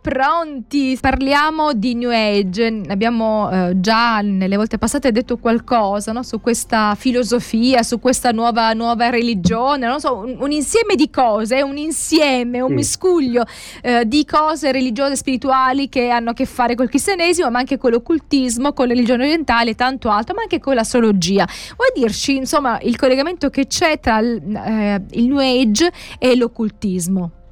pronti, parliamo di New Age. Abbiamo eh, già nelle volte passate detto qualcosa no? su questa filosofia, su questa nuova, nuova religione, non so, un, un, insieme di cose, un insieme, un sì. miscuglio eh, di cose religiose, spirituali che hanno a che fare col cristianesimo, ma anche con l'occultismo, con le religioni orientali e tanto altro, ma anche con l'astrologia. Vuoi dirci insomma il collegamento che c'è tra il, eh, il New Age e l'occultismo?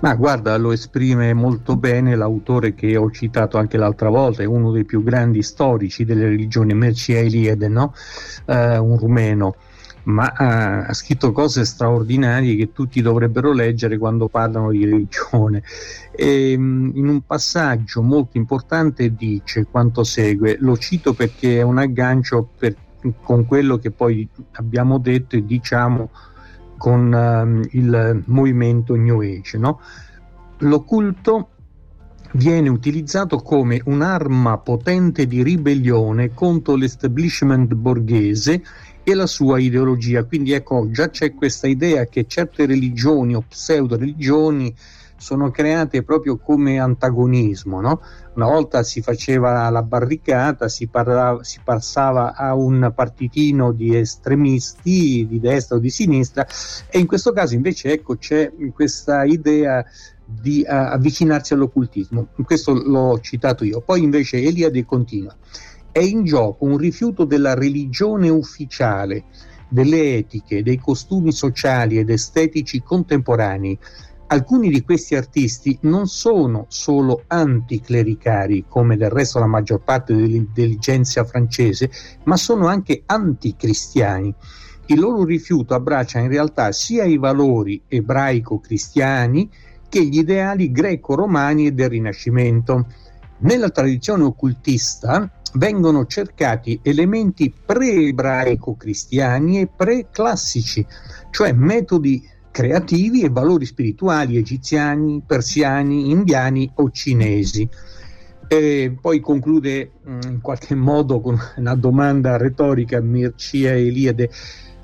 Ma guarda, lo esprime molto bene l'autore che ho citato anche l'altra volta, è uno dei più grandi storici delle religioni, Mircea Eliade, no? uh, un rumeno, ma uh, ha scritto cose straordinarie che tutti dovrebbero leggere quando parlano di religione. E, um, in un passaggio molto importante dice quanto segue, lo cito perché è un aggancio per, con quello che poi abbiamo detto e diciamo con um, il movimento New Age. No? L'occulto viene utilizzato come un'arma potente di ribellione contro l'establishment borghese e la sua ideologia. Quindi ecco, già c'è questa idea che certe religioni o pseudo religioni sono create proprio come antagonismo. No? Una volta si faceva la barricata, si, parlava, si, passava a un partitino di estremisti di destra o di sinistra e in questo caso invece ecco, c'è questa idea di uh, avvicinarsi all'occultismo. Questo l'ho citato io. Poi invece Eliade continua. È in gioco un rifiuto della religione ufficiale, delle etiche, dei costumi sociali ed estetici contemporanei alcuni di questi artisti non sono solo anticlericari, come del resto la maggior parte dell'intelligenza francese, ma sono anche anticristiani. Il loro rifiuto abbraccia in realtà sia i valori ebraico-cristiani che gli ideali greco-romani e del Rinascimento. Nella tradizione occultista vengono cercati elementi pre-ebraico-cristiani e pre-classici, cioè metodi creativi e valori spirituali egiziani, persiani, indiani o cinesi. E poi conclude mm, in qualche modo con una domanda retorica Mircea Eliade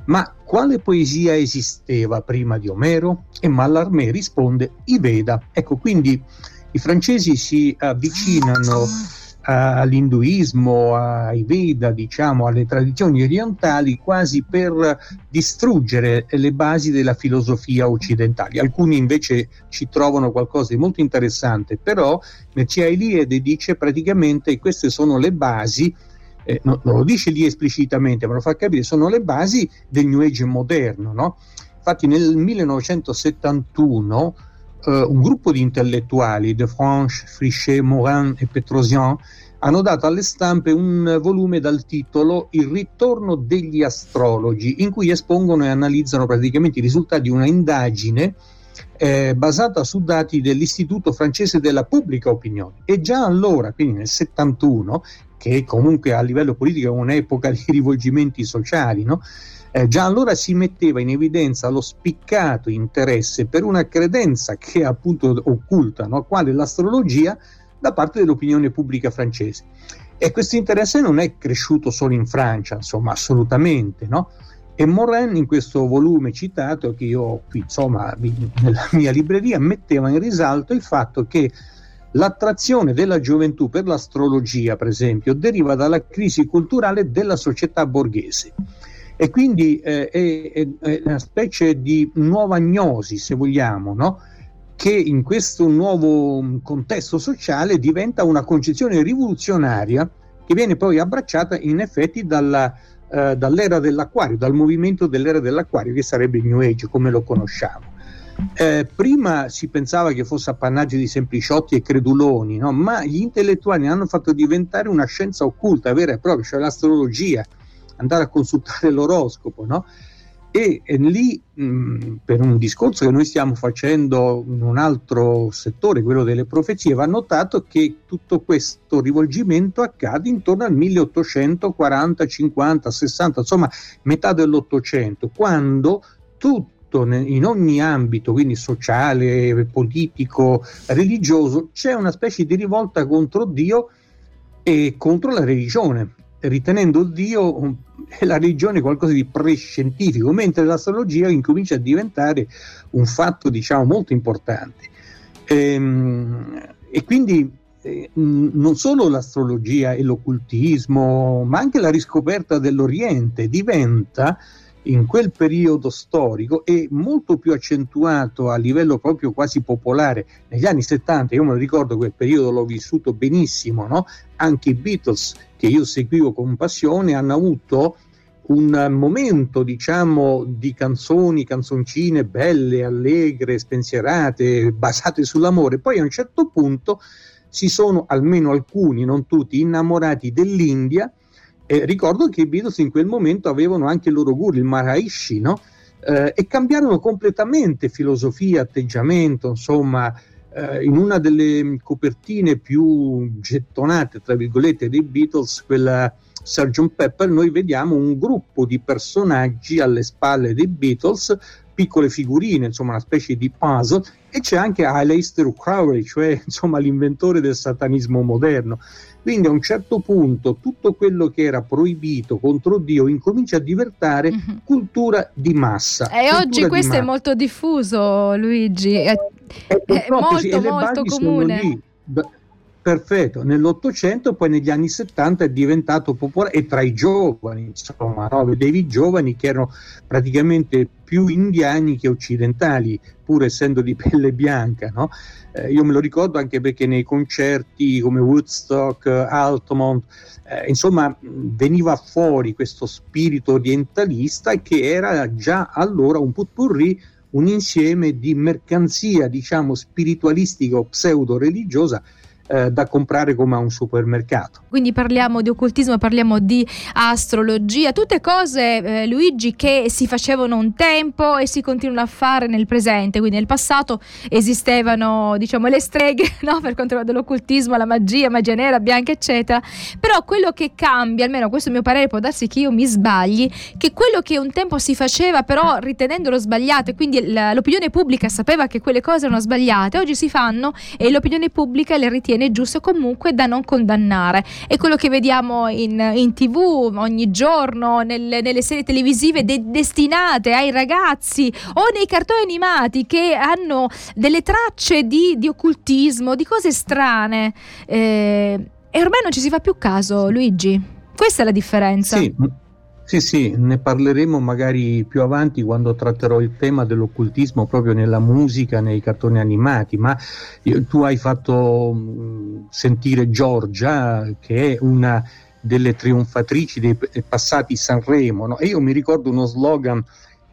ma quale poesia esisteva prima di Omero? E Mallarmé risponde i Veda. Ecco, quindi i francesi si avvicinano all'induismo, ai Veda, diciamo, alle tradizioni orientali, quasi per distruggere le basi della filosofia occidentale. Alcuni invece ci trovano qualcosa di molto interessante, però Mircea Eliade dice praticamente che queste sono le basi eh, no, non lo dice lì esplicitamente, ma lo fa capire, sono le basi del New Age moderno. No? Infatti nel 1971 eh, un gruppo di intellettuali, De France, Frichet, Morin e Petrosian, hanno dato alle stampe un volume dal titolo Il ritorno degli astrologi, in cui espongono e analizzano praticamente i risultati di una indagine eh, basata su dati dell'Istituto francese della pubblica opinione. E già allora, quindi nel 71, che comunque a livello politico è un'epoca di rivolgimenti sociali, no? eh, già allora si metteva in evidenza lo spiccato interesse per una credenza che è appunto occulta, no? quale l'astrologia, da parte dell'opinione pubblica francese. E questo interesse non è cresciuto solo in Francia, insomma, assolutamente, no? E Morin, in questo volume citato, che io qui, insomma, nella mia libreria, metteva in risalto il fatto che l'attrazione della gioventù per l'astrologia, per esempio, deriva dalla crisi culturale della società borghese e quindi eh, è, è, una specie di nuova gnosi, se vogliamo, no? che in questo nuovo contesto sociale diventa una concezione rivoluzionaria che viene poi abbracciata in effetti dalla, eh, dall'era dell'acquario, dal movimento dell'era dell'acquario che sarebbe il New Age come lo conosciamo. Eh, prima si pensava che fosse appannaggio di sempliciotti e creduloni, no? ma gli intellettuali hanno fatto diventare una scienza occulta vera e propria, cioè l'astrologia, andare a consultare l'oroscopo, no? E, e lì, mh, per un discorso che noi stiamo facendo in un altro settore, quello delle profezie, va notato che tutto questo rivolgimento accade intorno al 1840, 50, 60, insomma metà dell'Ottocento, quando tutto in ogni ambito, quindi sociale, politico, religioso, c'è una specie di rivolta contro Dio e contro la religione ritenendo Dio e la religione qualcosa di prescientifico, mentre l'astrologia incomincia a diventare un fatto, diciamo, molto importante. E, ehm, e quindi eh, non solo l'astrologia e l'occultismo, ma anche la riscoperta dell'Oriente diventa in quel periodo storico e molto più accentuato a livello proprio quasi popolare negli anni 70, io me lo ricordo quel periodo l'ho vissuto benissimo, no? anche i Beatles che io seguivo con passione hanno avuto un momento diciamo di canzoni, canzoncine belle, allegre, spensierate, basate sull'amore, poi a un certo punto si sono almeno alcuni, non tutti, innamorati dell'India e ricordo che i Beatles in quel momento avevano anche il loro guru, il Maharishi, no? Eh, e cambiarono completamente filosofia, atteggiamento, insomma, eh, in una delle copertine più gettonate, tra virgolette, dei Beatles, quella Sgt. Pepper, noi vediamo un gruppo di personaggi alle spalle dei Beatles, piccole figurine, insomma una specie di puzzle, e c'è anche Aleister Crowley, cioè insomma l'inventore del satanismo moderno. Quindi a un certo punto tutto quello che era proibito contro Dio incomincia a diventare mm-hmm. cultura di massa. E oggi questo è molto diffuso, Luigi, è, è, è molto, sì, molto comune. Perfetto, nell'Ottocento poi negli anni 70 è diventato popolare e tra i giovani, insomma, no? vedevi i giovani che erano praticamente più indiani che occidentali, pur essendo di pelle bianca. No? Eh, io me lo ricordo anche perché nei concerti come Woodstock, Altamont, eh, insomma, veniva fuori questo spirito orientalista che era già allora un putpurri un insieme di mercanzia, diciamo, spiritualistica o pseudo-religiosa eh, da comprare come a un supermercato. Quindi parliamo di occultismo, parliamo di astrologia, tutte cose, eh, Luigi, che si facevano un tempo e si continuano a fare nel presente. Quindi nel passato esistevano, diciamo, le streghe no? per quanto riguarda l'occultismo, la magia, magia nera, bianca, eccetera. Però quello che cambia, almeno questo è il mio parere, può darsi che io mi sbagli, che quello che un tempo si faceva, però ritenendolo sbagliato, e quindi l'opinione pubblica sapeva che quelle cose erano sbagliate, oggi si fanno e l'opinione pubblica le ritiene ritiene giusto comunque da non condannare. È quello che vediamo in, in tv ogni giorno, nelle, nelle serie televisive de- destinate ai ragazzi o nei cartoni animati che hanno delle tracce di, di occultismo, di cose strane. Eh, e ormai non ci si fa più caso, Luigi. Questa è la differenza. Sì. Sì, sì, ne parleremo magari più avanti quando tratterò il tema dell'occultismo proprio nella musica, nei cartoni animati, ma tu hai fatto mm, sentire Giorgia, che è una delle trionfatrici dei passati Sanremo, no? e io mi ricordo uno slogan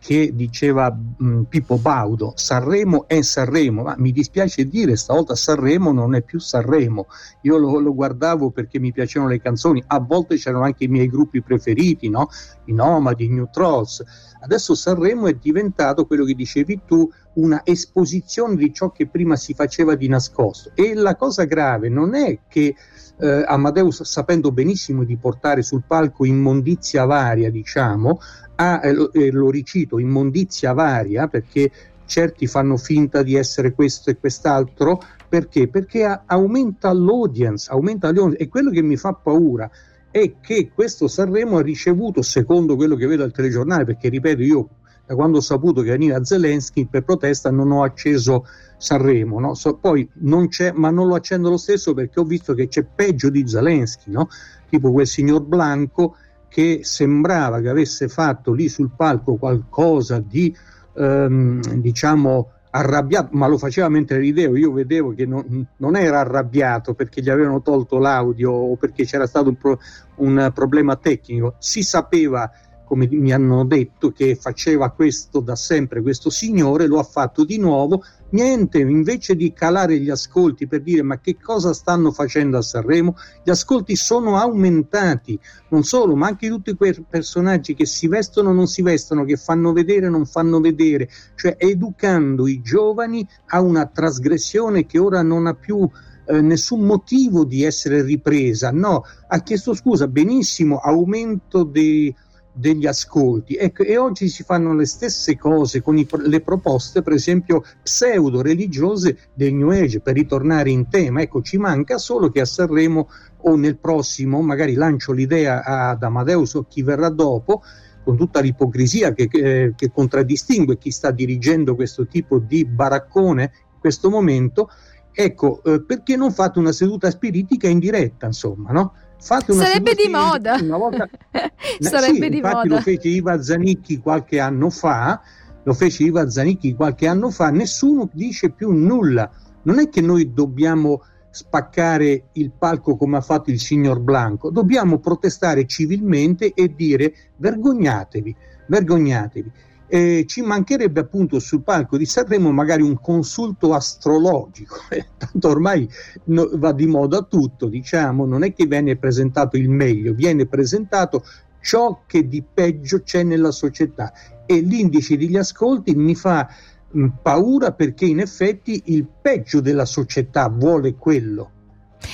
che diceva mh, Pippo Baudo, Sanremo è Sanremo, ma mi dispiace dire, stavolta Sanremo non è più Sanremo, io lo, lo, guardavo perché mi piacevano le canzoni, a volte c'erano anche i miei gruppi preferiti, no? i Nomadi, i New Trolls, adesso Sanremo è diventato quello che dicevi tu, una esposizione di ciò che prima si faceva di nascosto. E la cosa grave non è che eh, Amadeus sapendo benissimo di portare sul palco immondizia varia, diciamo, ha, eh, lo ricito, immondizia varia, perché certi fanno finta di essere questo e quest'altro, perché? Perché a, aumenta l'audience, aumenta l'audience, e quello che mi fa paura è che questo Sanremo ha ricevuto, secondo quello che vedo al telegiornale, perché ripeto, io da quando ho saputo che veniva Zelensky per protesta non ho acceso Sanremo, no? so, poi non c'è, ma non lo accendo lo stesso perché ho visto che c'è peggio di Zelensky, no? tipo quel signor Blanco che sembrava che avesse fatto lì sul palco qualcosa di ehm, diciamo arrabbiato, ma lo faceva mentre ridevo, io vedevo che non, non, era arrabbiato perché gli avevano tolto l'audio o perché c'era stato un, pro, un problema tecnico, si sapeva come mi hanno detto che faceva questo da sempre questo signore, lo ha fatto di nuovo, niente, invece di calare gli ascolti per dire ma che cosa stanno facendo a Sanremo, gli ascolti sono aumentati, non solo, ma anche tutti quei personaggi che si vestono o non si vestono, che fanno vedere o non fanno vedere, cioè educando i giovani a una trasgressione che ora non ha più eh, nessun motivo di essere ripresa, no, ha chiesto scusa, benissimo, aumento dei degli ascolti ecco, e oggi si fanno le stesse cose con i, le proposte per esempio pseudo religiose del New Age per ritornare in tema ecco ci manca solo che a Sanremo o nel prossimo magari lancio l'idea ad Amadeus o chi verrà dopo con tutta l'ipocrisia che, che, che contraddistingue chi sta dirigendo questo tipo di baraccone questo momento, ecco, eh, perché non fate una seduta spiritica in diretta, insomma, no? Fate una Sarebbe di moda. Una volta... Sarebbe sì, di infatti moda. lo fece Iva Zanicchi qualche anno fa, lo fece Iva Zanicchi qualche anno fa, nessuno dice più nulla. Non è che noi dobbiamo spaccare il palco come ha fatto il signor Blanco, dobbiamo protestare civilmente e dire vergognatevi, vergognatevi. Eh, ci mancherebbe appunto sul palco di Sanremo magari un consulto astrologico, eh, tanto ormai no, va di moda tutto, diciamo, non è che viene presentato il meglio, viene presentato ciò che di peggio c'è nella società e l'indice degli ascolti mi fa mh, paura perché in effetti il peggio della società vuole quello.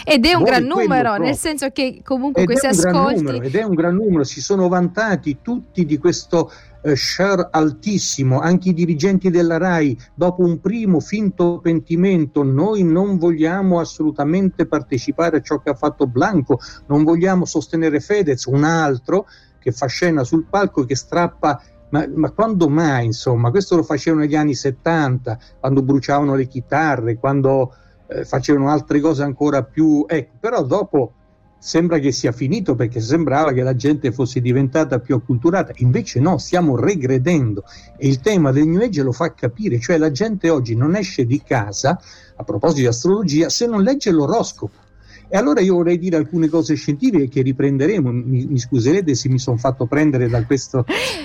Ed è un gran numero, nel senso che comunque ed questi ascolti... Numero, ed è un gran numero, si sono vantati tutti di questo eh, share altissimo, anche i dirigenti della RAI, dopo un primo finto pentimento, noi non vogliamo assolutamente partecipare a ciò che ha fatto Blanco, non vogliamo sostenere Fedez, un altro che fa scena sul palco e che strappa ma, ma, quando mai, insomma? Questo lo facevano negli anni 70, quando bruciavano le chitarre, quando eh, facevano altre cose ancora più... Ecco, però dopo sembra che sia finito perché sembrava che la gente fosse diventata più acculturata, invece no, stiamo regredendo e il tema del New Age lo fa capire, cioè la gente oggi non esce di casa, a proposito di astrologia, se non legge l'oroscopo. E allora io vorrei dire alcune cose scientifiche che riprenderemo. Mi, mi scuserete se mi sono fatto prendere da questo.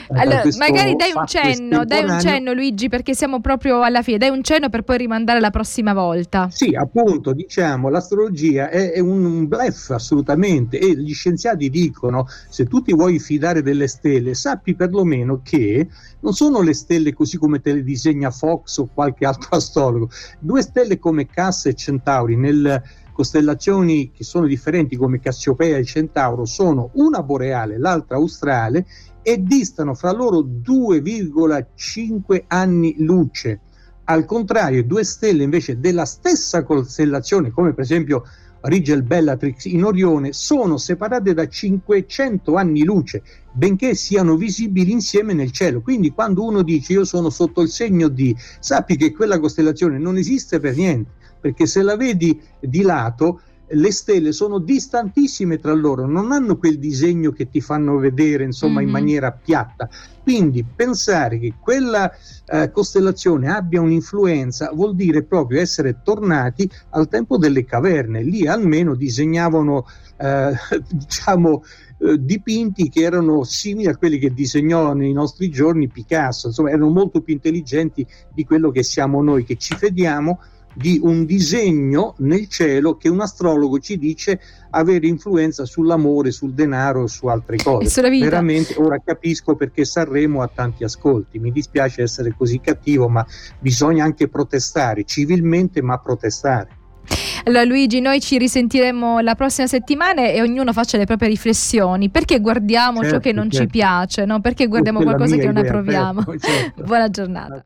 Allora, da magari dai un cenno, dai un cenno, Luigi, perché siamo proprio alla fine. Dai un cenno per poi rimandare la prossima volta. Sì, appunto, diciamo, l'astrologia è, è un, un bluff assolutamente. E gli scienziati dicono: se tu ti vuoi fidare delle stelle, sappi perlomeno che non sono le stelle così come te le disegna Fox o qualche altro astrologo. Due stelle come Cassa e Centauri nel costellazioni che sono differenti come Cassiopea e Centauro sono una boreale, l'altra australe e distano fra loro 2,5 anni luce. Al contrario, due stelle invece della stessa costellazione, come per esempio Rigel Bellatrix in Orione, sono separate da 500 anni luce, benché siano visibili insieme nel cielo. Quindi quando uno dice io sono sotto il segno di, sappi che quella costellazione non esiste per niente perché se la vedi di lato le stelle sono distantissime tra loro, non hanno quel disegno che ti fanno vedere insomma mm-hmm. in maniera piatta. Quindi pensare che quella eh, costellazione abbia un'influenza vuol dire proprio essere tornati al tempo delle caverne. Lì almeno disegnavano eh, diciamo eh, dipinti che erano simili a quelli che disegnò nei nostri giorni Picasso, insomma erano molto più intelligenti di quello che siamo noi che ci vediamo di un disegno nel cielo che un astrologo ci dice avere influenza sull'amore, sul denaro, su altre cose. Veramente ora capisco perché Sanremo ha tanti ascolti. Mi dispiace essere così cattivo, ma bisogna anche protestare civilmente, ma protestare. Allora Luigi, noi ci risentiremo la prossima settimana e ognuno faccia le proprie riflessioni. Perché guardiamo certo, ciò che non certo. ci piace, no? Perché guardiamo qualcosa che non idea, approviamo. Certo, certo. Buona giornata.